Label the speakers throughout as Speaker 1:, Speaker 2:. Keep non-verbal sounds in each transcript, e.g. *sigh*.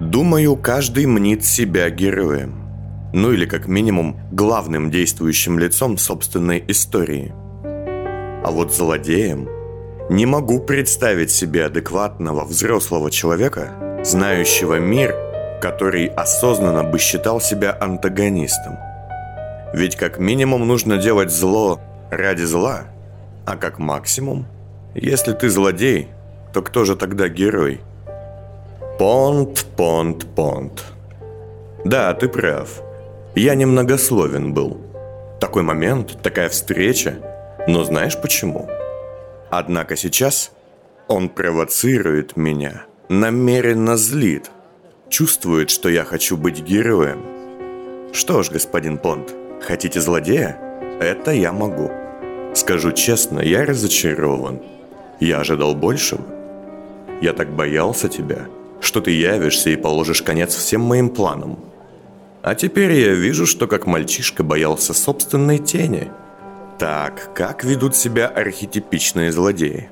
Speaker 1: Думаю, каждый мнит себя героем. Ну или как минимум главным действующим лицом собственной истории. А вот злодеем не могу представить себе адекватного взрослого человека, знающего мир, который осознанно бы считал себя антагонистом. Ведь как минимум нужно делать зло ради зла, а как максимум, если ты злодей, то кто же тогда герой? Понт, понт, понт. Да, ты прав. Я немногословен был. Такой момент, такая встреча. Но знаешь почему? Однако сейчас он провоцирует меня, намеренно злит. Чувствует, что я хочу быть героем. Что ж, господин Понт, хотите злодея? Это я могу. Скажу честно, я разочарован. Я ожидал большего. Я так боялся тебя, что ты явишься и положишь конец всем моим планам. А теперь я вижу, что как мальчишка боялся собственной тени. Так, как ведут себя архетипичные злодеи?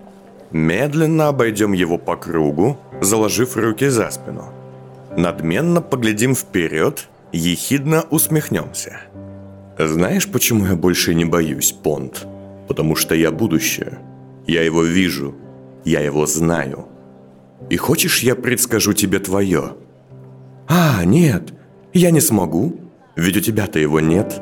Speaker 1: Медленно обойдем его по кругу, заложив руки за спину. Надменно поглядим вперед, ехидно усмехнемся. Знаешь, почему я больше не боюсь, Понт? Потому что я будущее. Я его вижу. Я его знаю. И хочешь, я предскажу тебе твое? А, нет, я не смогу, ведь у тебя-то его нет.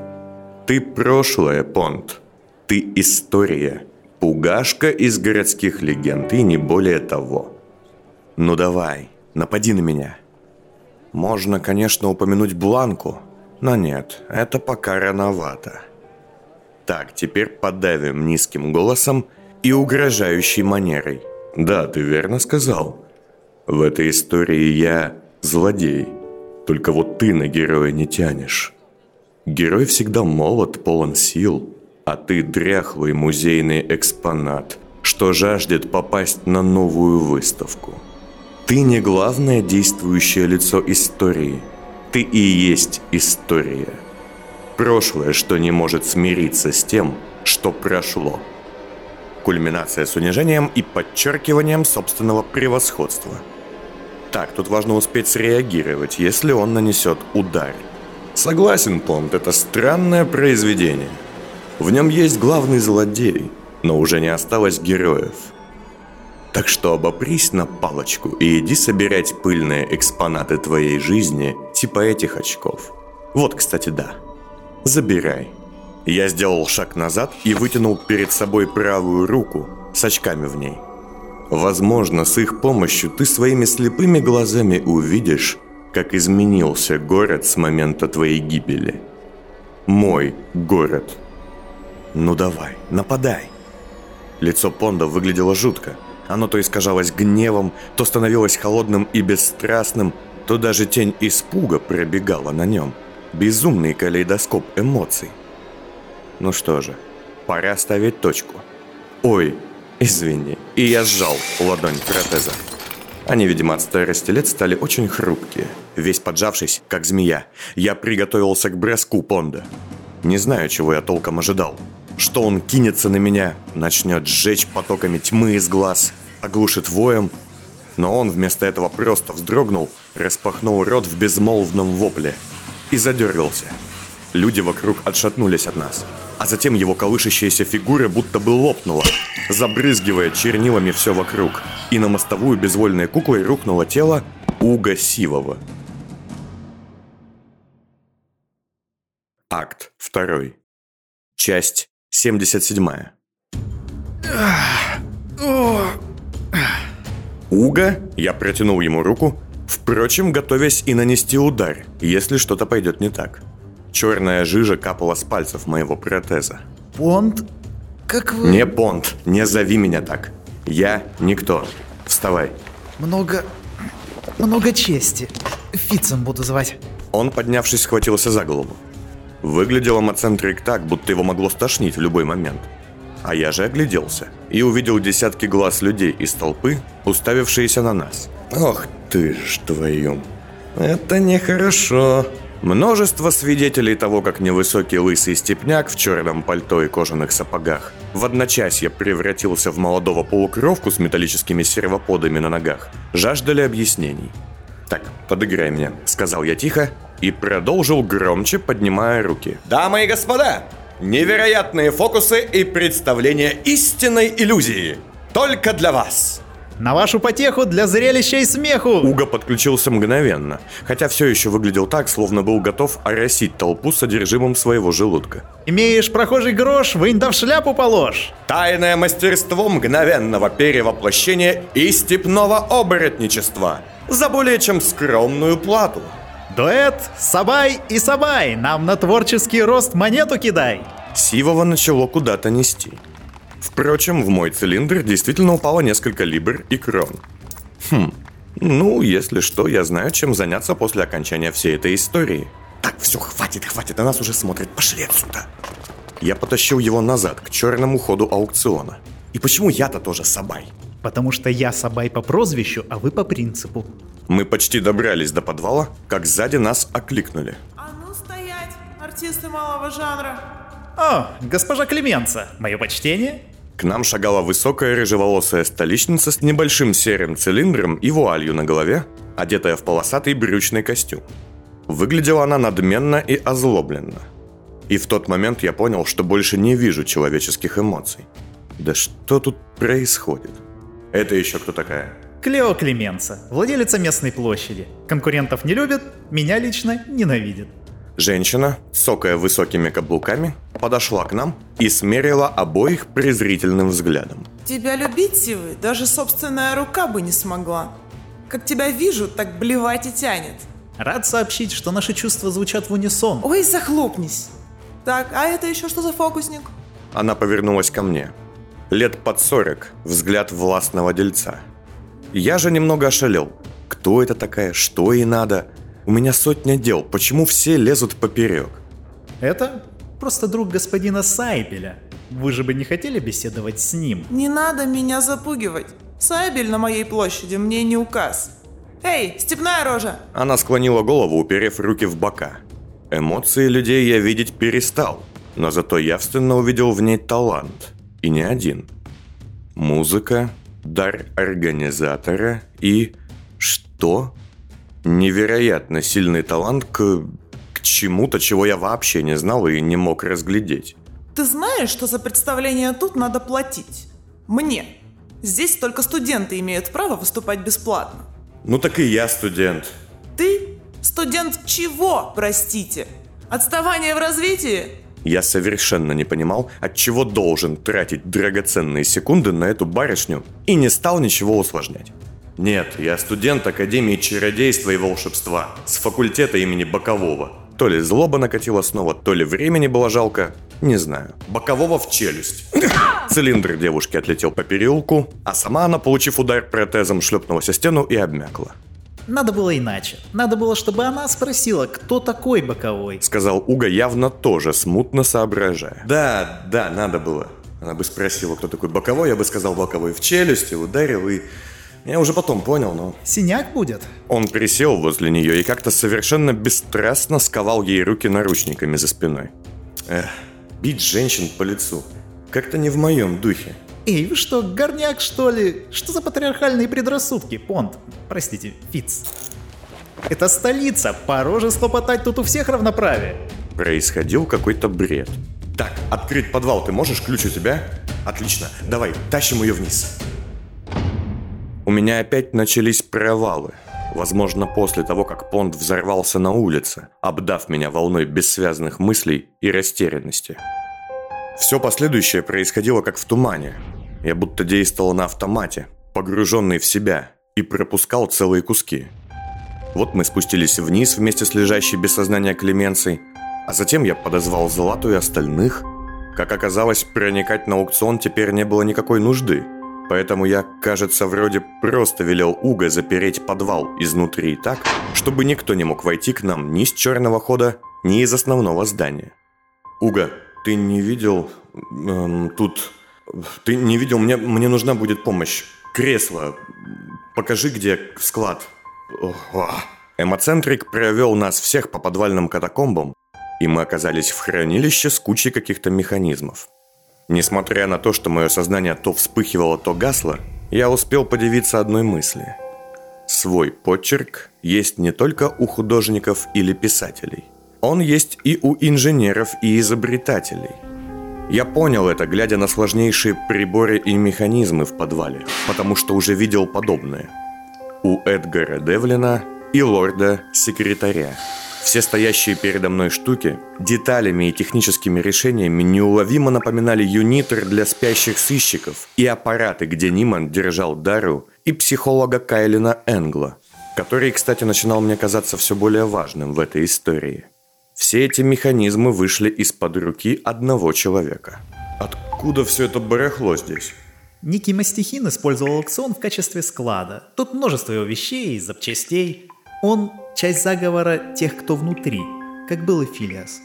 Speaker 1: Ты прошлое, Понт. Ты история. Пугашка из городских легенд и не более того. Ну давай, напади на меня. Можно, конечно, упомянуть Бланку, но нет, это пока рановато. Так, теперь подавим низким голосом и угрожающей манерой. Да, ты верно сказал. В этой истории я злодей. Только вот ты на героя не тянешь. Герой всегда молод, полон сил, а ты дряхлый музейный экспонат, что жаждет попасть на новую выставку. Ты не главное действующее лицо истории. Ты и есть история. Прошлое, что не может смириться с тем, что прошло. Кульминация с унижением и подчеркиванием собственного превосходства – так, тут важно успеть среагировать, если он нанесет удар. Согласен, Понт, это странное произведение. В нем есть главный злодей, но уже не осталось героев. Так что обопрись на палочку и иди собирать пыльные экспонаты твоей жизни, типа этих очков. Вот, кстати, да. Забирай. Я сделал шаг назад и вытянул перед собой правую руку с очками в ней – Возможно, с их помощью ты своими слепыми глазами увидишь, как изменился город с момента твоей гибели. Мой город. Ну давай, нападай. Лицо Понда выглядело жутко. Оно то искажалось гневом, то становилось холодным и бесстрастным, то даже тень испуга пробегала на нем. Безумный калейдоскоп эмоций. Ну что же, пора ставить точку. Ой, Извини. И я сжал ладонь протеза. Они, видимо, от старости лет стали очень хрупкие. Весь поджавшись, как змея, я приготовился к броску Понда. Не знаю, чего я толком ожидал. Что он кинется на меня, начнет сжечь потоками тьмы из глаз, оглушит воем. Но он вместо этого просто вздрогнул, распахнул рот в безмолвном вопле и задергался. Люди вокруг отшатнулись от нас а затем его колышащаяся фигура будто бы лопнула, забрызгивая чернилами все вокруг, и на мостовую безвольной куклой рухнуло тело Уга Сивова. Акт 2. Часть 77. Уга, я протянул ему руку, впрочем, готовясь и нанести удар, если что-то пойдет не так. Черная жижа капала с пальцев моего протеза.
Speaker 2: Понт? Как вы...
Speaker 1: Не Понт, не зови меня так. Я никто. Вставай.
Speaker 2: Много... много чести. Фицем буду звать.
Speaker 1: Он, поднявшись, схватился за голову. Выглядел эмоцентрик так, будто его могло стошнить в любой момент. А я же огляделся и увидел десятки глаз людей из толпы, уставившиеся на нас. Ох ты ж твою. Это нехорошо. Множество свидетелей того, как невысокий лысый степняк в черном пальто и кожаных сапогах в одночасье превратился в молодого полукровку с металлическими сервоподами на ногах, жаждали объяснений. «Так, подыграй мне», — сказал я тихо и продолжил громче, поднимая руки. «Дамы и господа, невероятные фокусы и представления истинной иллюзии. Только для вас!»
Speaker 2: На вашу потеху для зрелища и смеху!
Speaker 1: Уга подключился мгновенно, хотя все еще выглядел так, словно был готов оросить толпу содержимым своего желудка.
Speaker 2: Имеешь прохожий грош, вынь да в шляпу положь!
Speaker 1: Тайное мастерство мгновенного перевоплощения и степного оборотничества за более чем скромную плату.
Speaker 2: Дуэт Сабай и Сабай, нам на творческий рост монету кидай!
Speaker 1: Сивова начало куда-то нести. Впрочем, в мой цилиндр действительно упало несколько либр и крон. Хм, ну, если что, я знаю, чем заняться после окончания всей этой истории. Так, все, хватит, хватит, на нас уже смотрят, пошли отсюда. Я потащил его назад, к черному ходу аукциона. И почему я-то тоже Сабай?
Speaker 2: Потому что я Сабай по прозвищу, а вы по принципу.
Speaker 1: Мы почти добрались до подвала, как сзади нас окликнули.
Speaker 3: А ну стоять, артисты малого жанра.
Speaker 2: О, госпожа Клеменца, мое почтение.
Speaker 1: К нам шагала высокая рыжеволосая столичница с небольшим серым цилиндром и вуалью на голове, одетая в полосатый брючный костюм. Выглядела она надменно и озлобленно. И в тот момент я понял, что больше не вижу человеческих эмоций. Да что тут происходит? Это еще кто такая?
Speaker 2: Клео Клеменца, владелица местной площади. Конкурентов не любит, меня лично ненавидит.
Speaker 1: Женщина, сокая высокими каблуками, подошла к нам и смерила обоих презрительным взглядом.
Speaker 3: Тебя любить, Сивы, даже собственная рука бы не смогла. Как тебя вижу, так блевать и тянет.
Speaker 2: Рад сообщить, что наши чувства звучат в унисон.
Speaker 3: Ой, захлопнись. Так, а это еще что за фокусник?
Speaker 1: Она повернулась ко мне. Лет под сорок, взгляд властного дельца. Я же немного ошалел. Кто это такая, что ей надо – у меня сотня дел, почему все лезут поперек?
Speaker 2: Это просто друг господина Сайбеля. Вы же бы не хотели беседовать с ним?
Speaker 3: Не надо меня запугивать. Сайбель на моей площади мне не указ. Эй, степная рожа!
Speaker 1: Она склонила голову, уперев руки в бока. Эмоции людей я видеть перестал, но зато явственно увидел в ней талант. И не один. Музыка, дар организатора и... Что? Невероятно сильный талант к, к чему-то, чего я вообще не знал и не мог разглядеть.
Speaker 3: Ты знаешь, что за представление тут надо платить? Мне. Здесь только студенты имеют право выступать бесплатно.
Speaker 1: Ну так и я студент.
Speaker 3: Ты? Студент чего, простите? Отставание в развитии?
Speaker 1: Я совершенно не понимал, от чего должен тратить драгоценные секунды на эту барышню и не стал ничего усложнять. Нет, я студент Академии чародейства и волшебства с факультета имени Бокового. То ли злоба накатила снова, то ли времени было жалко, не знаю. Бокового в челюсть. *coughs* Цилиндр девушки отлетел по переулку, а сама она, получив удар протезом, шлепнулась о стену и обмякла.
Speaker 2: Надо было иначе. Надо было, чтобы она спросила, кто такой боковой.
Speaker 1: Сказал Уга, явно тоже смутно соображая. Да, да, надо было. Она бы спросила, кто такой боковой, я бы сказал боковой в челюсть и ударил, и я уже потом понял, но...
Speaker 2: Синяк будет?
Speaker 1: Он присел возле нее и как-то совершенно бесстрастно сковал ей руки наручниками за спиной. Эх, бить женщин по лицу. Как-то не в моем духе.
Speaker 2: Эй, вы что, горняк что ли? Что за патриархальные предрассудки, Понт? Простите, Фиц. Это столица, по роже слопотать тут у всех равноправие.
Speaker 1: Происходил какой-то бред. Так, открыть подвал ты можешь? Ключ у тебя? Отлично, давай, тащим ее вниз. У меня опять начались провалы. Возможно, после того, как понт взорвался на улице, обдав меня волной бессвязных мыслей и растерянности. Все последующее происходило как в тумане. Я будто действовал на автомате, погруженный в себя, и пропускал целые куски. Вот мы спустились вниз вместе с лежащей без сознания Клеменцией, а затем я подозвал Злату и остальных. Как оказалось, проникать на аукцион теперь не было никакой нужды – Поэтому я, кажется, вроде просто велел Уга запереть подвал изнутри так, чтобы никто не мог войти к нам ни с черного хода, ни из основного здания. Уга, ты не видел... Эм, тут... Ты не видел, мне, мне нужна будет помощь. Кресло. Покажи, где склад. Ого. Эмоцентрик провел нас всех по подвальным катакомбам, и мы оказались в хранилище с кучей каких-то механизмов. Несмотря на то, что мое сознание то вспыхивало, то гасло, я успел подивиться одной мысли. Свой почерк есть не только у художников или писателей. Он есть и у инженеров и изобретателей. Я понял это, глядя на сложнейшие приборы и механизмы в подвале, потому что уже видел подобное. У Эдгара Девлина и лорда-секретаря. Все стоящие передо мной штуки деталями и техническими решениями неуловимо напоминали юнитор для спящих сыщиков и аппараты, где Ниман держал Дару и психолога Кайлина Энгла, который, кстати, начинал мне казаться все более важным в этой истории. Все эти механизмы вышли из-под руки одного человека. Откуда все это барахло здесь?
Speaker 2: Некий Мастихин использовал аукцион в качестве склада. Тут множество его вещей и запчастей. Он часть заговора тех, кто внутри, как был и Филиас.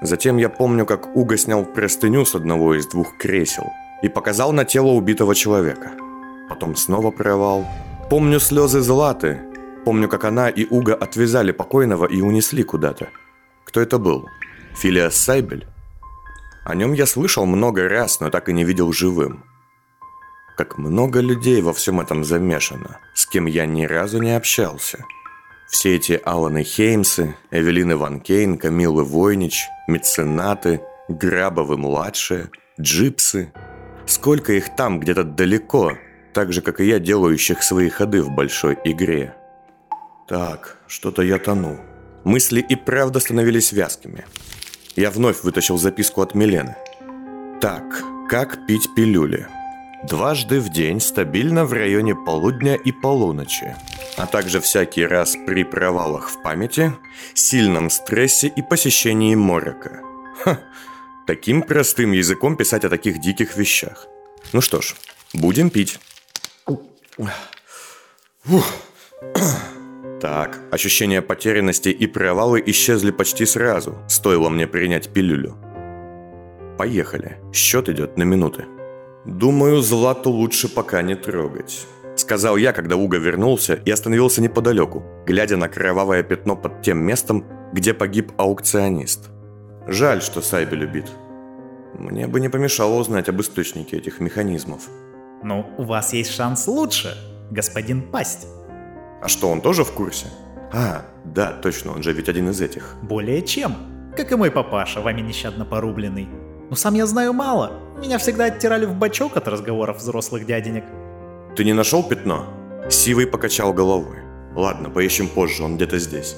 Speaker 1: Затем я помню, как Уго снял простыню с одного из двух кресел и показал на тело убитого человека. Потом снова провал. Помню слезы Златы. Помню, как она и Уго отвязали покойного и унесли куда-то. Кто это был? Филиас Сайбель? О нем я слышал много раз, но так и не видел живым. Как много людей во всем этом замешано, с кем я ни разу не общался – все эти Аланы Хеймсы, Эвелины Ван Кейн, Камилы Войнич, меценаты, Грабовы-младшие, джипсы. Сколько их там где-то далеко, так же, как и я, делающих свои ходы в большой игре. Так, что-то я тону. Мысли и правда становились вязкими. Я вновь вытащил записку от Милены. Так, как пить пилюли? Дважды в день, стабильно в районе полудня и полуночи а также всякий раз при провалах в памяти, сильном стрессе и посещении морока. Ха, таким простым языком писать о таких диких вещах. Ну что ж, будем пить. Так, ощущения потерянности и провалы исчезли почти сразу, стоило мне принять пилюлю. Поехали, счет идет на минуты. Думаю, Злату лучше пока не трогать. Сказал я, когда Уга вернулся и остановился неподалеку, глядя на кровавое пятно под тем местом, где погиб аукционист. Жаль, что Сайби любит. Мне бы не помешало узнать об источнике этих механизмов.
Speaker 2: Ну, у вас есть шанс лучше, господин Пасть.
Speaker 1: А что, он тоже в курсе? А, да, точно, он же ведь один из этих.
Speaker 2: Более чем. Как и мой папаша, вами нещадно порубленный. Но сам я знаю мало. Меня всегда оттирали в бачок от разговоров взрослых дяденек.
Speaker 1: Ты не нашел пятно? Сивый покачал головой. Ладно, поищем позже, он где-то здесь.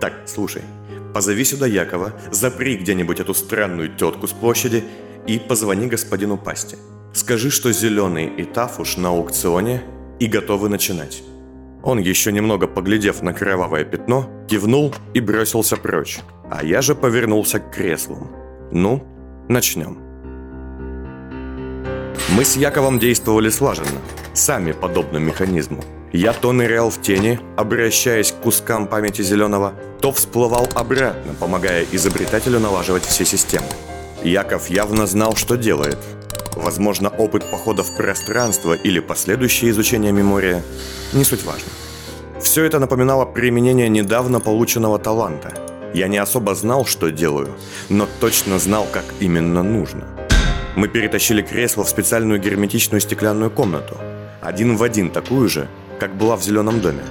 Speaker 1: Так, слушай, позови сюда Якова, запри где-нибудь эту странную тетку с площади и позвони господину Пасти. Скажи, что Зеленый и Тафуш на аукционе и готовы начинать. Он, еще немного поглядев на кровавое пятно, кивнул и бросился прочь, а я же повернулся к креслам. Ну, начнем. Мы с Яковом действовали слаженно сами подобно механизму. Я то нырял в тени, обращаясь к кускам памяти Зеленого, то всплывал обратно, помогая изобретателю налаживать все системы. Яков явно знал, что делает. Возможно, опыт похода в пространство или последующее изучение мемория. Не суть важно. Все это напоминало применение недавно полученного таланта. Я не особо знал, что делаю, но точно знал, как именно нужно. Мы перетащили кресло в специальную герметичную стеклянную комнату – один в один такую же, как была в «Зеленом доме»,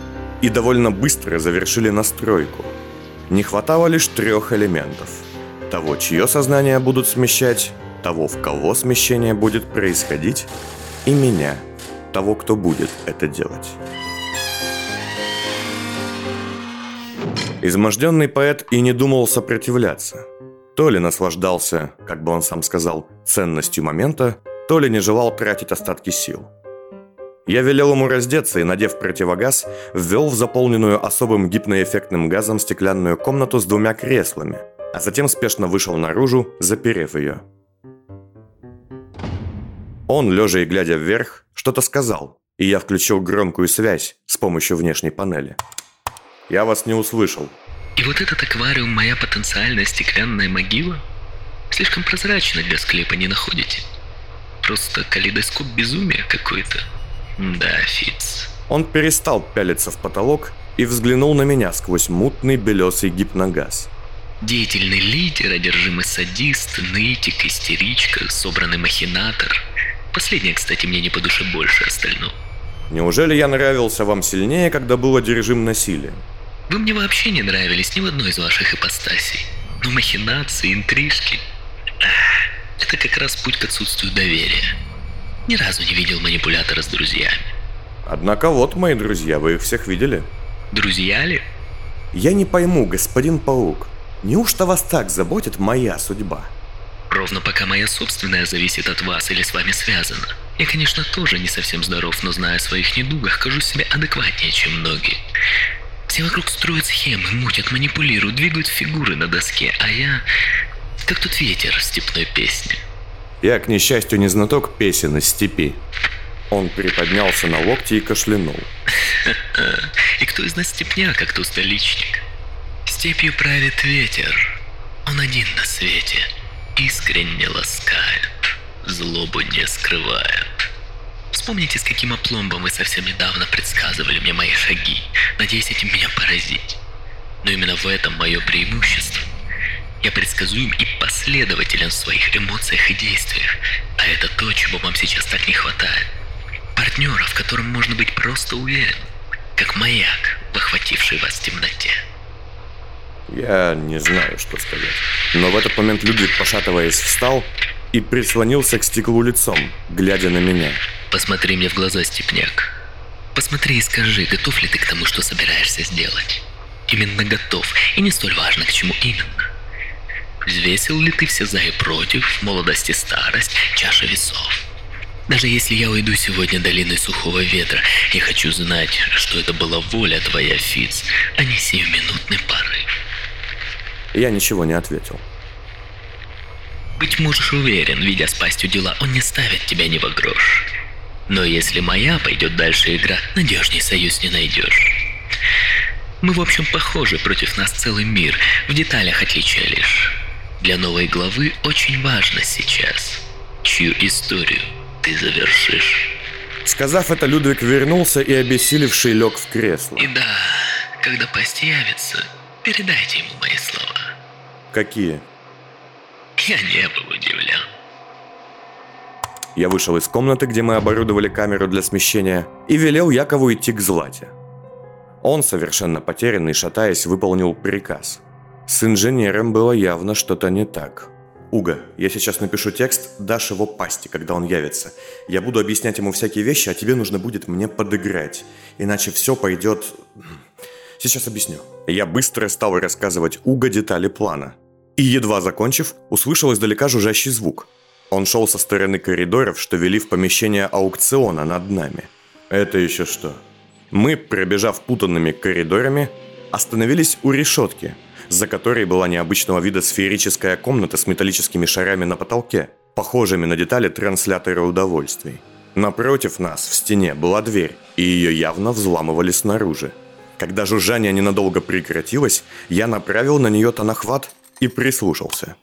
Speaker 1: и довольно быстро завершили настройку. Не хватало лишь трех элементов. Того, чье сознание будут смещать, того, в кого смещение будет происходить, и меня, того, кто будет это делать. Изможденный поэт и не думал сопротивляться. То ли наслаждался, как бы он сам сказал, ценностью момента, то ли не желал тратить остатки сил – я велел ему раздеться и, надев противогаз, ввел в заполненную особым гипноэффектным газом стеклянную комнату с двумя креслами, а затем спешно вышел наружу, заперев ее. Он, лежа и глядя вверх, что-то сказал, и я включил громкую связь с помощью внешней панели. Я вас не услышал.
Speaker 4: И вот этот аквариум моя потенциальная стеклянная могила? Слишком прозрачно для склепа не находите? Просто калейдоскоп безумия какой-то. Да, Фиц.
Speaker 1: Он перестал пялиться в потолок и взглянул на меня сквозь мутный белесый гипногаз.
Speaker 4: Деятельный лидер, одержимый садист, нытик, истеричка, собранный махинатор. Последнее, кстати, мне не по душе больше остального.
Speaker 1: Неужели я нравился вам сильнее, когда был одержим насилием?
Speaker 4: Вы мне вообще не нравились ни в одной из ваших ипостасей. Но махинации, интрижки... Ах, это как раз путь к отсутствию доверия. Ни разу не видел манипулятора с друзьями.
Speaker 1: Однако вот, мои друзья, вы их всех видели.
Speaker 4: Друзья ли?
Speaker 1: Я не пойму, господин Паук, неужто вас так заботит моя судьба?
Speaker 4: Ровно пока моя собственная зависит от вас или с вами связана. Я, конечно, тоже не совсем здоров, но зная о своих недугах, кажусь себе адекватнее, чем многие. Все вокруг строят схемы, мутят, манипулируют, двигают фигуры на доске, а я... Как тот ветер в степной песне.
Speaker 1: Я, к несчастью, не знаток песен из степи. Он приподнялся на локти и кашлянул. *laughs*
Speaker 4: И кто из нас степняк, а кто столичник? Степью правит ветер. Он один на свете. Искренне ласкает. Злобу не скрывает. Вспомните, с каким опломбом вы совсем недавно предсказывали мне мои шаги, надеясь этим меня поразить. Но именно в этом мое преимущество. Я предсказуем и последователен в своих эмоциях и действиях, а это то, чего вам сейчас так не хватает. Партнера, в котором можно быть просто уверен, как маяк, охвативший вас в темноте.
Speaker 1: Я не знаю, что сказать. Но в этот момент Людвиг, пошатываясь, встал и прислонился к стеклу лицом, глядя на меня.
Speaker 4: Посмотри мне в глаза, Степняк. Посмотри и скажи, готов ли ты к тому, что собираешься сделать. Именно готов, и не столь важно, к чему именно. Взвесил ли ты все за и против, молодость и старость, чаша весов? Даже если я уйду сегодня долиной сухого ветра, я хочу знать, что это была воля твоя, Фиц, а не сиюминутный порыв.
Speaker 1: Я ничего не ответил.
Speaker 4: Быть можешь уверен, видя с пастью дела, он не ставит тебя ни во грош. Но если моя пойдет дальше игра, надежней союз не найдешь. Мы, в общем, похожи, против нас целый мир, в деталях отличия лишь. Для новой главы очень важно сейчас, чью историю ты завершишь.
Speaker 1: Сказав это, Людвиг вернулся и обессилевший лег в кресло.
Speaker 4: И да, когда пасть явится, передайте ему мои слова.
Speaker 1: Какие?
Speaker 4: Я не был удивлен.
Speaker 1: Я вышел из комнаты, где мы оборудовали камеру для смещения, и велел Якову идти к Злате. Он, совершенно потерянный, шатаясь, выполнил приказ. С инженером было явно что-то не так. «Уга, я сейчас напишу текст, дашь его пасти, когда он явится. Я буду объяснять ему всякие вещи, а тебе нужно будет мне подыграть. Иначе все пойдет... *clears throat* Сейчас объясню». Я быстро стал рассказывать Уга детали плана. И, едва закончив, услышал издалека жужжащий звук. Он шел со стороны коридоров, что вели в помещение аукциона над нами. Это еще что? Мы, пробежав путанными коридорами, остановились у решетки, за которой была необычного вида сферическая комната с металлическими шарами на потолке, похожими на детали транслятора удовольствий. Напротив нас, в стене, была дверь, и ее явно взламывали снаружи. Когда жужжание ненадолго прекратилось, я направил на нее тонохват и прислушался.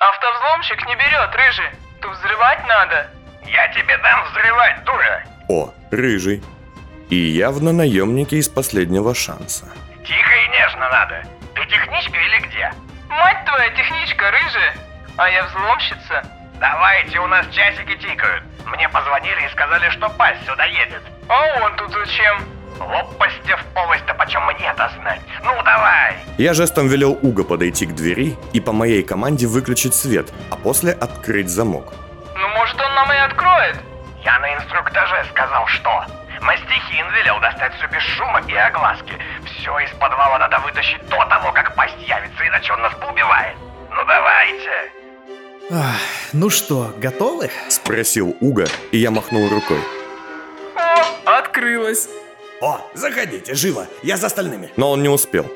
Speaker 5: Автовзломщик не берет, рыжий. Тут взрывать надо. Я тебе дам взрывать, дура.
Speaker 1: О, рыжий. И явно наемники из последнего шанса.
Speaker 5: Тихо и нежно надо. Ты техничка или где? Мать твоя техничка, рыжая. А я взломщица. Давайте, у нас часики тикают. Мне позвонили и сказали, что пасть сюда едет. А он тут зачем? Лопасти в полость-то почем мне-то знать? Ну давай!
Speaker 1: Я жестом велел Уго подойти к двери и по моей команде выключить свет, а после открыть замок.
Speaker 5: Ну может он нам и откроет? Я на инструктаже сказал, что? Мастихин велел достать все без шума и огласки. Все из подвала надо вытащить до того, как пасть явится, иначе он нас поубивает. Ну давайте!
Speaker 2: Ах, ну что, готовы?
Speaker 1: Спросил Уга, и я махнул рукой.
Speaker 3: О, открылась.
Speaker 6: О, заходите, живо, я за остальными.
Speaker 1: Но он не успел.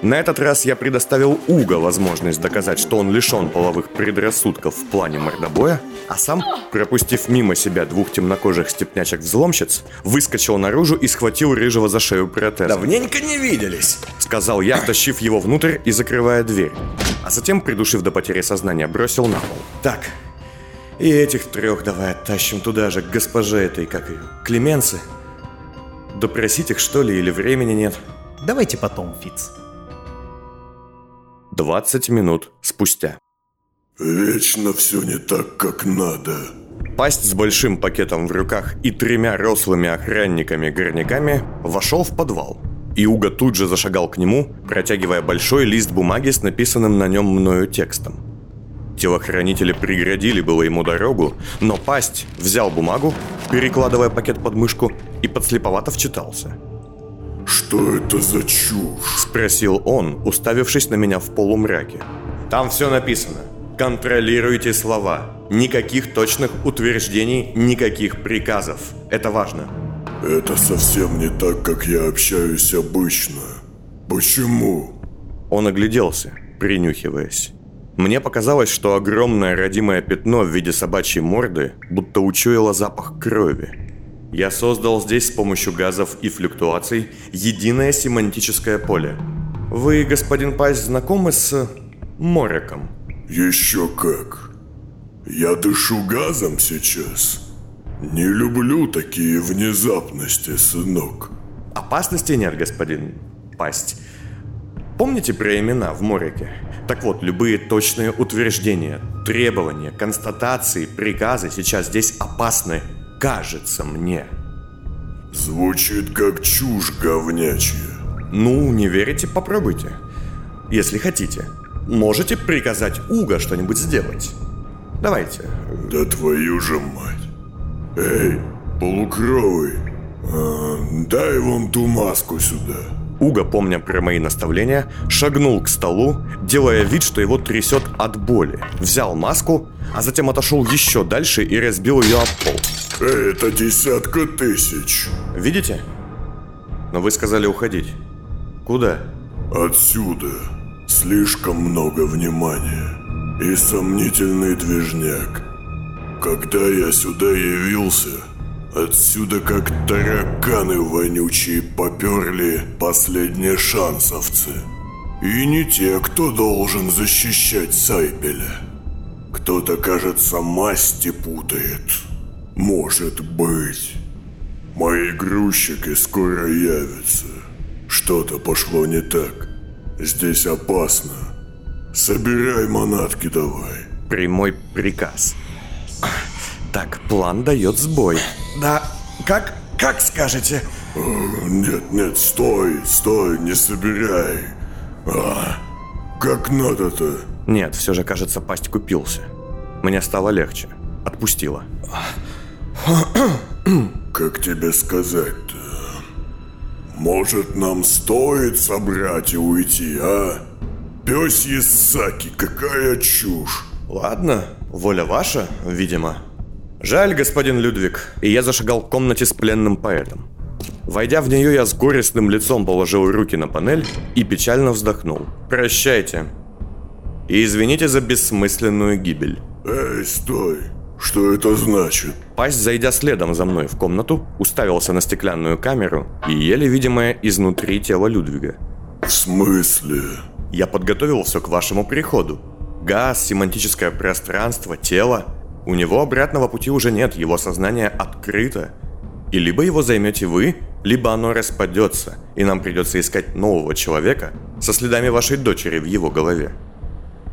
Speaker 1: На этот раз я предоставил Уга возможность доказать, что он лишен половых предрассудков в плане мордобоя, а сам, пропустив мимо себя двух темнокожих степнячек-взломщиц, выскочил наружу и схватил Рыжего за шею протезом.
Speaker 6: Давненько не виделись.
Speaker 1: Сказал я, втащив его внутрь и закрывая дверь. А затем, придушив до потери сознания, бросил на пол.
Speaker 6: Так, и этих трех давай оттащим туда же, к госпоже этой, как ее, Клеменции. Допросить их, что ли, или времени нет?
Speaker 2: Давайте потом, Фиц.
Speaker 1: 20 минут спустя.
Speaker 7: Вечно все не так, как надо.
Speaker 1: Пасть с большим пакетом в руках и тремя рослыми охранниками-горняками вошел в подвал. И Уга тут же зашагал к нему, протягивая большой лист бумаги с написанным на нем мною текстом. Телохранители преградили было ему дорогу, но пасть взял бумагу, перекладывая пакет под мышку, и подслеповато вчитался.
Speaker 7: «Что это за чушь?»
Speaker 1: – спросил он, уставившись на меня в полумраке. «Там все написано. Контролируйте слова. Никаких точных утверждений, никаких приказов. Это важно.
Speaker 7: Это совсем не так, как я общаюсь обычно. Почему?
Speaker 1: Он огляделся, принюхиваясь. Мне показалось, что огромное родимое пятно в виде собачьей морды будто учуяло запах крови. Я создал здесь с помощью газов и флюктуаций единое семантическое поле. Вы, господин Пась, знакомы с Мореком?
Speaker 7: Еще как. Я дышу газом сейчас. Не люблю такие внезапности, сынок.
Speaker 1: Опасности нет, господин Пасть. Помните про имена в Морике? Так вот, любые точные утверждения, требования, констатации, приказы сейчас здесь опасны, кажется мне.
Speaker 7: Звучит как чушь говнячья.
Speaker 1: Ну, не верите, попробуйте. Если хотите. Можете приказать Уга что-нибудь сделать? Давайте.
Speaker 7: Да твою же мать. Эй, полукровый, а, дай вон ту маску сюда.
Speaker 1: Уга, помня про мои наставления, шагнул к столу, делая вид, что его трясет от боли. Взял маску, а затем отошел еще дальше и разбил ее об пол.
Speaker 7: Эй, это десятка тысяч.
Speaker 1: Видите? Но вы сказали уходить. Куда?
Speaker 7: Отсюда. Слишком много внимания и сомнительный движняк. Когда я сюда явился, отсюда как тараканы вонючие поперли последние шансовцы. И не те, кто должен защищать Сайпеля. Кто-то, кажется, масти путает. Может быть. Мои грузчики скоро явятся. Что-то пошло не так. Здесь опасно. Собирай манатки давай.
Speaker 1: Прямой приказ. Так, план дает сбой.
Speaker 6: Да, как, как скажете?
Speaker 7: Нет, нет, стой, стой, не собирай. А, как надо-то?
Speaker 1: Нет, все же, кажется, пасть купился. Мне стало легче. Отпустила. *clears throat*
Speaker 7: Как тебе сказать-то? Может, нам стоит собрать и уйти, а? Пёсьи саки, какая чушь.
Speaker 1: Ладно, воля ваша, видимо. Жаль, господин Людвиг. И я зашагал к комнате с пленным поэтом. Войдя в нее, я с горестным лицом положил руки на панель и печально вздохнул. Прощайте. И извините за бессмысленную гибель.
Speaker 7: Эй, стой. Что это значит?
Speaker 1: Пасть, зайдя следом за мной в комнату, уставился на стеклянную камеру и еле видимое изнутри тело Людвига.
Speaker 7: В смысле?
Speaker 1: Я подготовил все к вашему приходу. Газ, семантическое пространство, тело. У него обратного пути уже нет, его сознание открыто. И либо его займете вы, либо оно распадется, и нам придется искать нового человека со следами вашей дочери в его голове.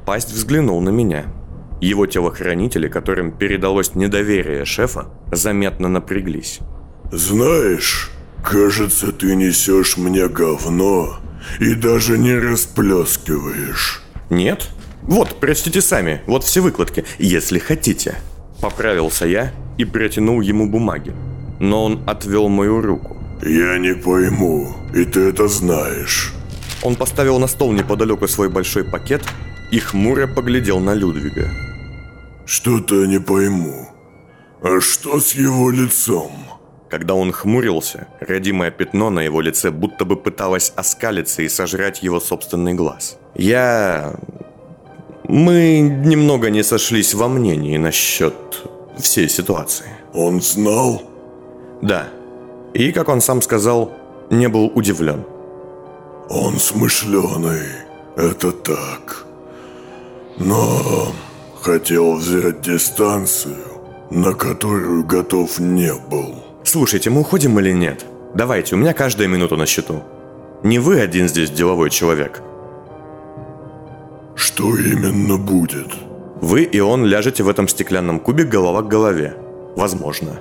Speaker 1: Пасть взглянул на меня – его телохранители, которым передалось недоверие шефа, заметно напряглись.
Speaker 7: «Знаешь, кажется, ты несешь мне говно и даже не расплескиваешь».
Speaker 1: «Нет? Вот, прочтите сами, вот все выкладки, если хотите». Поправился я и протянул ему бумаги. Но он отвел мою руку.
Speaker 7: «Я не пойму, и ты это знаешь».
Speaker 1: Он поставил на стол неподалеку свой большой пакет и хмуро поглядел на Людвига.
Speaker 7: Что-то не пойму. А что с его лицом?
Speaker 1: Когда он хмурился, родимое пятно на его лице будто бы пыталось оскалиться и сожрать его собственный глаз. Я... Мы немного не сошлись во мнении насчет всей ситуации.
Speaker 7: Он знал?
Speaker 1: Да. И, как он сам сказал, не был удивлен.
Speaker 7: Он смышленый, это так. Но Хотел взять дистанцию, на которую готов не был.
Speaker 1: Слушайте, мы уходим или нет? Давайте, у меня каждая минута на счету. Не вы один здесь деловой человек.
Speaker 7: Что именно будет?
Speaker 1: Вы и он ляжете в этом стеклянном кубе голова к голове. Возможно.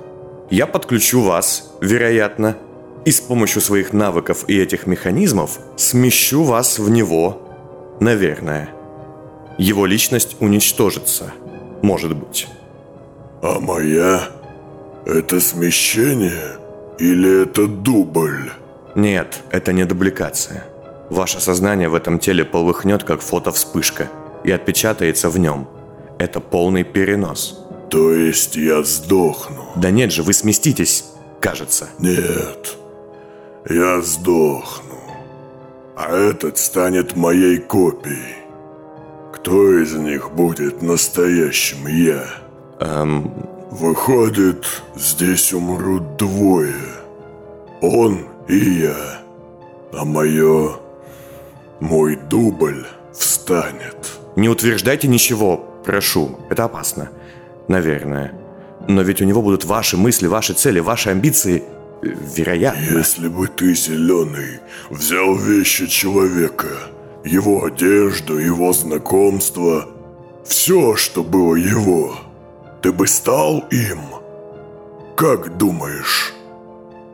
Speaker 1: Я подключу вас, вероятно, и с помощью своих навыков и этих механизмов смещу вас в него, наверное. Его личность уничтожится, может быть.
Speaker 7: А моя? Это смещение или это дубль?
Speaker 1: Нет, это не дубликация. Ваше сознание в этом теле полыхнет, как фотовспышка, и отпечатается в нем. Это полный перенос.
Speaker 7: То есть я сдохну?
Speaker 1: Да нет же, вы сместитесь, кажется.
Speaker 7: Нет, я сдохну. А этот станет моей копией. Кто из них будет настоящим я?
Speaker 1: Эм,
Speaker 7: Выходит, здесь умрут двое. Он и я. А мое... Мой дубль встанет.
Speaker 1: не утверждайте ничего, прошу. Это опасно. Наверное. Но ведь у него будут ваши мысли, ваши цели, ваши амбиции. Э, Вероятно.
Speaker 7: Если бы ты, зеленый, взял вещи человека, его одежду, его знакомство, все, что было его, ты бы стал им. Как думаешь?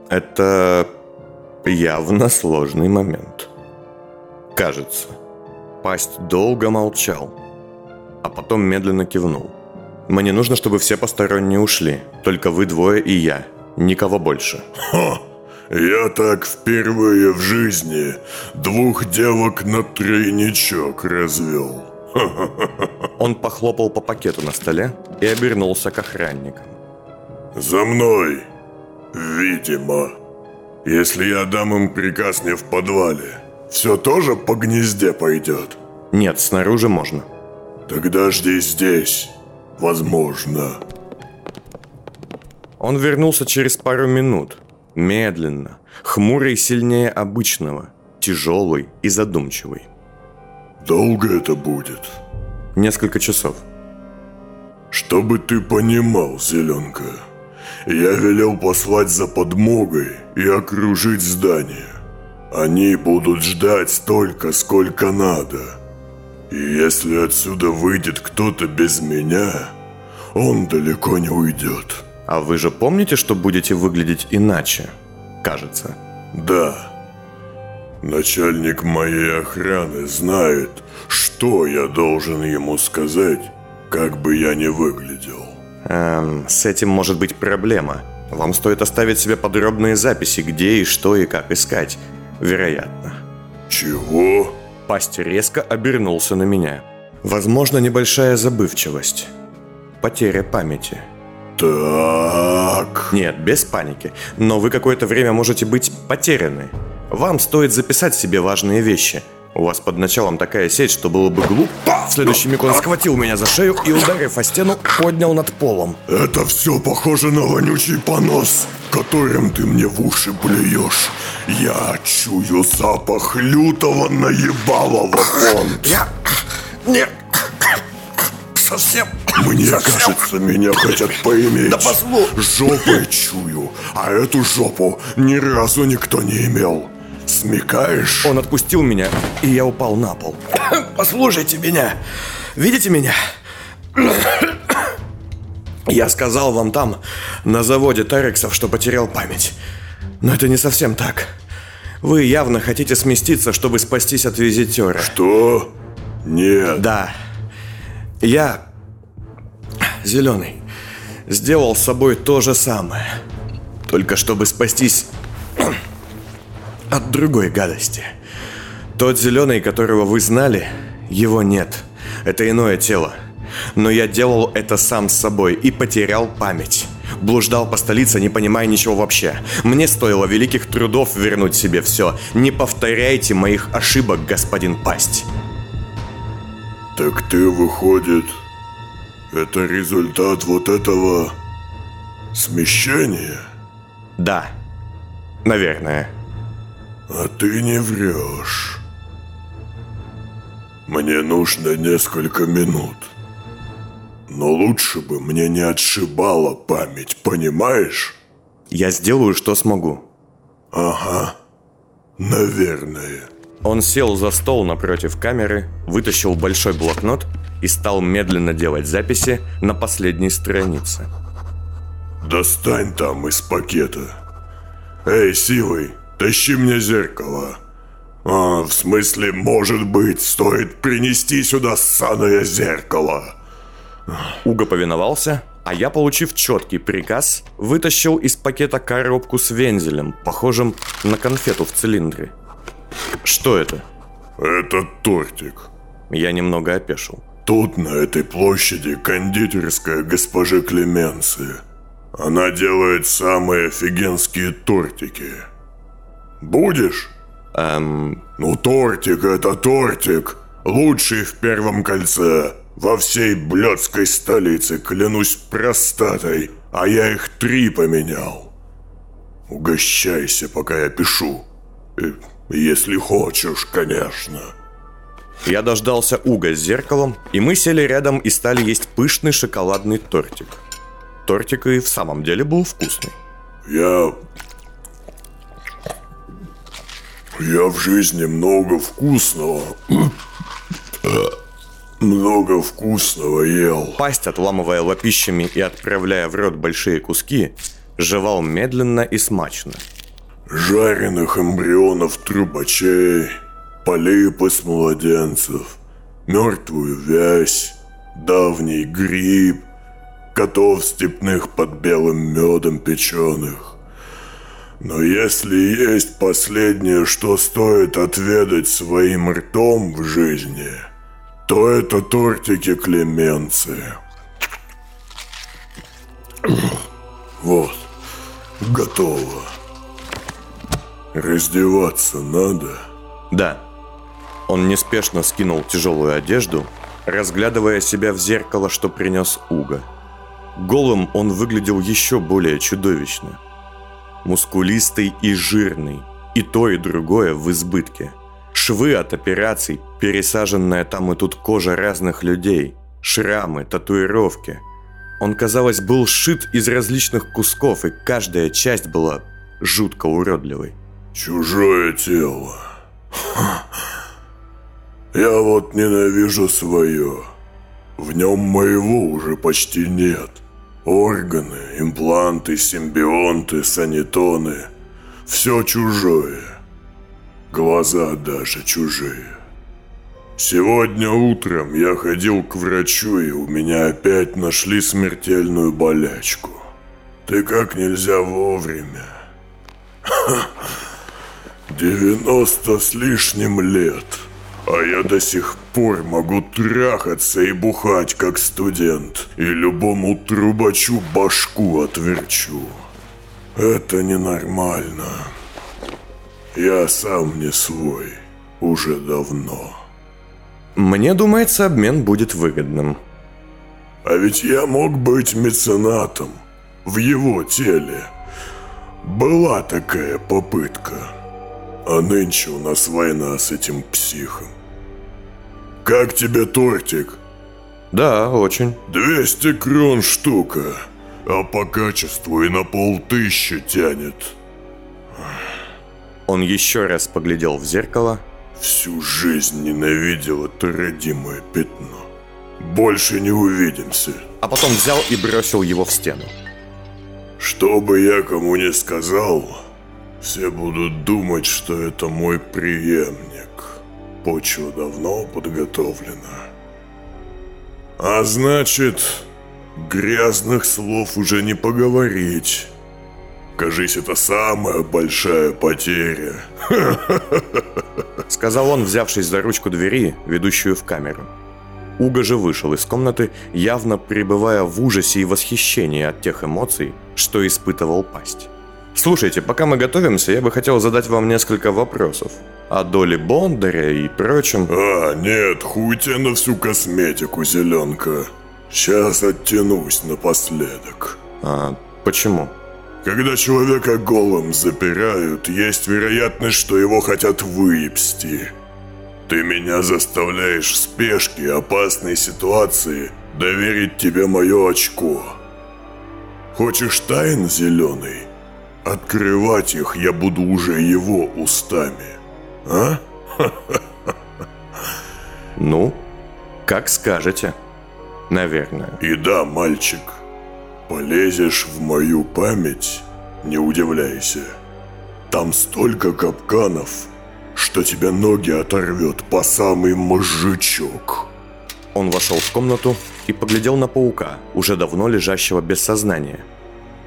Speaker 1: Это явно сложный момент. Кажется. Пасть долго молчал, а потом медленно кивнул. Мне нужно, чтобы все посторонние ушли. Только вы двое и я. Никого больше.
Speaker 7: Ха! Я так впервые в жизни двух девок на тройничок развел. *laughs*
Speaker 1: Он похлопал по пакету на столе и обернулся к охранникам.
Speaker 7: За мной, видимо. Если я дам им приказ не в подвале, все тоже по гнезде пойдет.
Speaker 1: Нет, снаружи можно.
Speaker 7: Тогда жди здесь. Возможно.
Speaker 1: Он вернулся через пару минут. Медленно, хмурый сильнее обычного, тяжелый и задумчивый.
Speaker 7: Долго это будет?
Speaker 1: Несколько часов.
Speaker 7: Чтобы ты понимал, Зеленка, я велел послать за подмогой и окружить здание. Они будут ждать столько, сколько надо. И если отсюда выйдет кто-то без меня, он далеко не уйдет.
Speaker 1: А вы же помните, что будете выглядеть иначе? Кажется.
Speaker 7: Да. Начальник моей охраны знает, что я должен ему сказать, как бы я ни выглядел.
Speaker 1: Эм, с этим может быть проблема. Вам стоит оставить себе подробные записи, где и что и как искать. Вероятно.
Speaker 7: Чего?
Speaker 1: Пасть резко обернулся на меня. Возможно, небольшая забывчивость. Потеря памяти.
Speaker 7: Так.
Speaker 1: Нет, без паники. Но вы какое-то время можете быть потеряны. Вам стоит записать себе важные вещи. У вас под началом такая сеть, что было бы глупо. Следующий миг он схватил меня за шею и, ударив о стену, поднял над полом.
Speaker 7: Это все похоже на вонючий понос, которым ты мне в уши плюешь. Я чую запах лютого наебалого *coughs* понт.
Speaker 1: Я... Нет... Совсем...
Speaker 7: Мне кажется, меня хотят поиметь.
Speaker 1: Да послу-
Speaker 7: Жопой чую, а эту жопу ни разу никто не имел. Смекаешь?
Speaker 1: Он отпустил меня, и я упал на пол. *coughs* Послушайте меня. Видите меня? *coughs* Я сказал вам там, на заводе Терексов, что потерял память. Но это не совсем так. Вы явно хотите сместиться, чтобы спастись от визитера.
Speaker 7: Что? Нет.
Speaker 1: Да. Я, Зеленый, сделал с собой то же самое. Только чтобы спастись от другой гадости. Тот Зеленый, которого вы знали, его нет. Это иное тело. Но я делал это сам с собой и потерял память. Блуждал по столице, не понимая ничего вообще. Мне стоило великих трудов вернуть себе все. Не повторяйте моих ошибок, господин Пасть.
Speaker 7: Так ты, выходит, это результат вот этого смещения?
Speaker 1: Да. Наверное.
Speaker 7: А ты не врешь. Мне нужно несколько минут. Но лучше бы мне не отшибала память, понимаешь?
Speaker 1: Я сделаю, что смогу.
Speaker 7: Ага. Наверное.
Speaker 1: Он сел за стол напротив камеры, вытащил большой блокнот и стал медленно делать записи на последней странице.
Speaker 7: Достань там из пакета. Эй, силой, тащи мне зеркало. А, в смысле, может быть, стоит принести сюда ссаное зеркало.
Speaker 1: Уго повиновался, а я, получив четкий приказ, вытащил из пакета коробку с вензелем, похожим на конфету в цилиндре. Что это?
Speaker 7: Это тортик.
Speaker 1: Я немного опешил.
Speaker 7: Тут, на этой площади, кондитерская госпожи Клеменции. Она делает самые офигенские тортики. Будешь?
Speaker 1: Эм...
Speaker 7: Ну, тортик это тортик. Лучший в первом кольце. Во всей блядской столице, клянусь простатой. А я их три поменял. Угощайся, пока я пишу. Э, если хочешь, конечно.
Speaker 1: Я дождался Уга с зеркалом, и мы сели рядом и стали есть пышный шоколадный тортик. Тортик и в самом деле был вкусный.
Speaker 7: Я... Я в жизни много вкусного... *clears throat* Много вкусного ел.
Speaker 1: Пасть, отламывая лопищами и отправляя в рот большие куски, жевал медленно и смачно.
Speaker 7: Жареных эмбрионов трубачей, полипы с младенцев, мертвую вязь, давний гриб, котов степных под белым медом печеных. Но если есть последнее, что стоит отведать своим ртом в жизни, то это тортики Клеменции. Вот, готово. Раздеваться надо?
Speaker 1: Да. Он неспешно скинул тяжелую одежду, разглядывая себя в зеркало, что принес Уга. Голым он выглядел еще более чудовищно. Мускулистый и жирный, и то, и другое в избытке. Швы от операций, пересаженная там и тут кожа разных людей, шрамы, татуировки. Он, казалось, был сшит из различных кусков, и каждая часть была жутко уродливой.
Speaker 7: Чужое тело. *laughs* Я вот ненавижу свое. В нем моего уже почти нет. Органы, импланты, симбионты, санитоны. Все чужое. Глаза даже чужие. Сегодня утром я ходил к врачу, и у меня опять нашли смертельную болячку. Ты как нельзя вовремя. *laughs* 90 с лишним лет. А я до сих пор могу трахаться и бухать, как студент, и любому трубачу башку отверчу. Это ненормально. Я сам не свой уже давно.
Speaker 1: Мне думается, обмен будет выгодным.
Speaker 7: А ведь я мог быть меценатом в его теле. Была такая попытка. А нынче у нас война с этим психом. Как тебе тортик?
Speaker 1: Да, очень.
Speaker 7: 200 крон штука, а по качеству и на полтыщи тянет.
Speaker 1: Он еще раз поглядел в зеркало.
Speaker 7: Всю жизнь ненавидел это родимое пятно. Больше не увидимся.
Speaker 1: А потом взял и бросил его в стену.
Speaker 7: Что бы я кому ни сказал, все будут думать, что это мой преемник. Почва давно подготовлена. А значит, грязных слов уже не поговорить. Кажись, это самая большая потеря. *laughs*
Speaker 1: Сказал он, взявшись за ручку двери, ведущую в камеру. Уга же вышел из комнаты, явно пребывая в ужасе и восхищении от тех эмоций, что испытывал пасть. Слушайте, пока мы готовимся, я бы хотел задать вам несколько вопросов. О доле Бондаря и прочем.
Speaker 7: А, нет, хуй тебе на всю косметику, зеленка. Сейчас оттянусь напоследок.
Speaker 1: А почему?
Speaker 7: Когда человека голым запирают, есть вероятность, что его хотят выебсти. Ты меня заставляешь в спешке опасной ситуации доверить тебе мое очко. Хочешь тайн зеленый? Открывать их я буду уже его устами. А?
Speaker 1: Ну, как скажете. Наверное.
Speaker 7: И да, мальчик, Полезешь в мою память, не удивляйся. Там столько капканов, что тебя ноги оторвет по самый мозжечок.
Speaker 1: Он вошел в комнату и поглядел на паука, уже давно лежащего без сознания.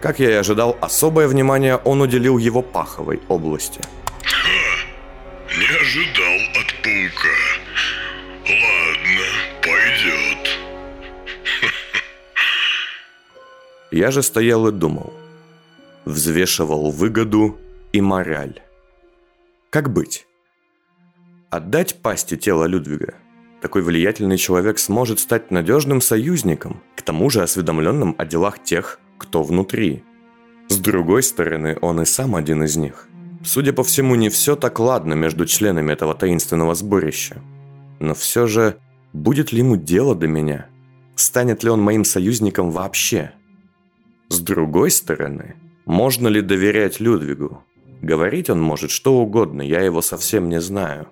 Speaker 1: Как я и ожидал, особое внимание он уделил его паховой области.
Speaker 7: Ха, не ожидал от паука. Ладно, пойдет.
Speaker 1: Я же стоял и думал. Взвешивал выгоду и мораль. Как быть? Отдать пасти тело Людвига? Такой влиятельный человек сможет стать надежным союзником, к тому же осведомленным о делах тех, кто внутри. С другой стороны, он и сам один из них. Судя по всему, не все так ладно между членами этого таинственного сборища. Но все же, будет ли ему дело до меня? Станет ли он моим союзником вообще? С другой стороны, можно ли доверять Людвигу? Говорить он может что угодно, я его совсем не знаю.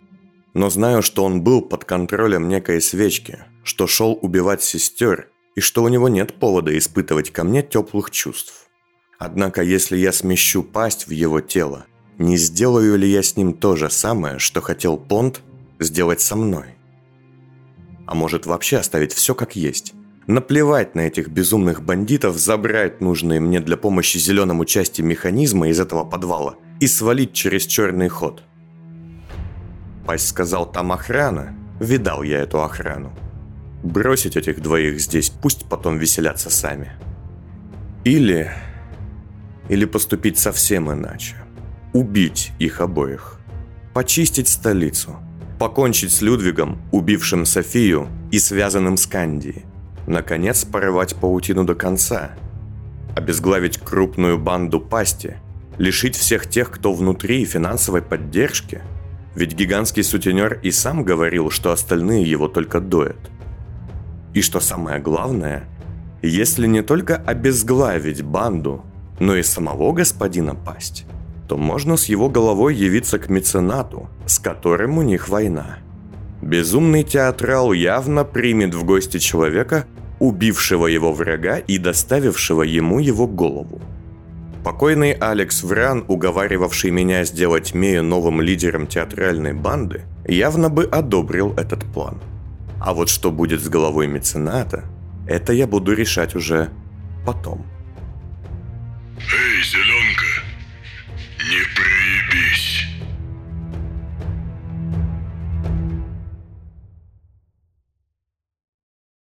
Speaker 1: Но знаю, что он был под контролем некой свечки, что шел убивать сестер, и что у него нет повода испытывать ко мне теплых чувств. Однако, если я смещу пасть в его тело, не сделаю ли я с ним то же самое, что хотел Понт сделать со мной? А может вообще оставить все как есть? Наплевать на этих безумных бандитов, забрать нужные мне для помощи зеленому части механизма из этого подвала и свалить через черный ход. Пасть сказал, там охрана. Видал я эту охрану. Бросить этих двоих здесь, пусть потом веселятся сами. Или... Или поступить совсем иначе. Убить их обоих. Почистить столицу. Покончить с Людвигом, убившим Софию и связанным с Кандией наконец порывать паутину до конца, обезглавить крупную банду пасти, лишить всех тех, кто внутри финансовой поддержки. Ведь гигантский сутенер и сам говорил, что остальные его только доят. И что самое главное, если не только обезглавить банду, но и самого господина пасть, то можно с его головой явиться к меценату, с которым у них война. Безумный театрал явно примет в гости человека, убившего его врага и доставившего ему его голову. Покойный Алекс Вран, уговаривавший меня сделать Мею новым лидером театральной банды, явно бы одобрил этот план. А вот что будет с головой мецената, это я буду решать уже потом.
Speaker 7: Эй,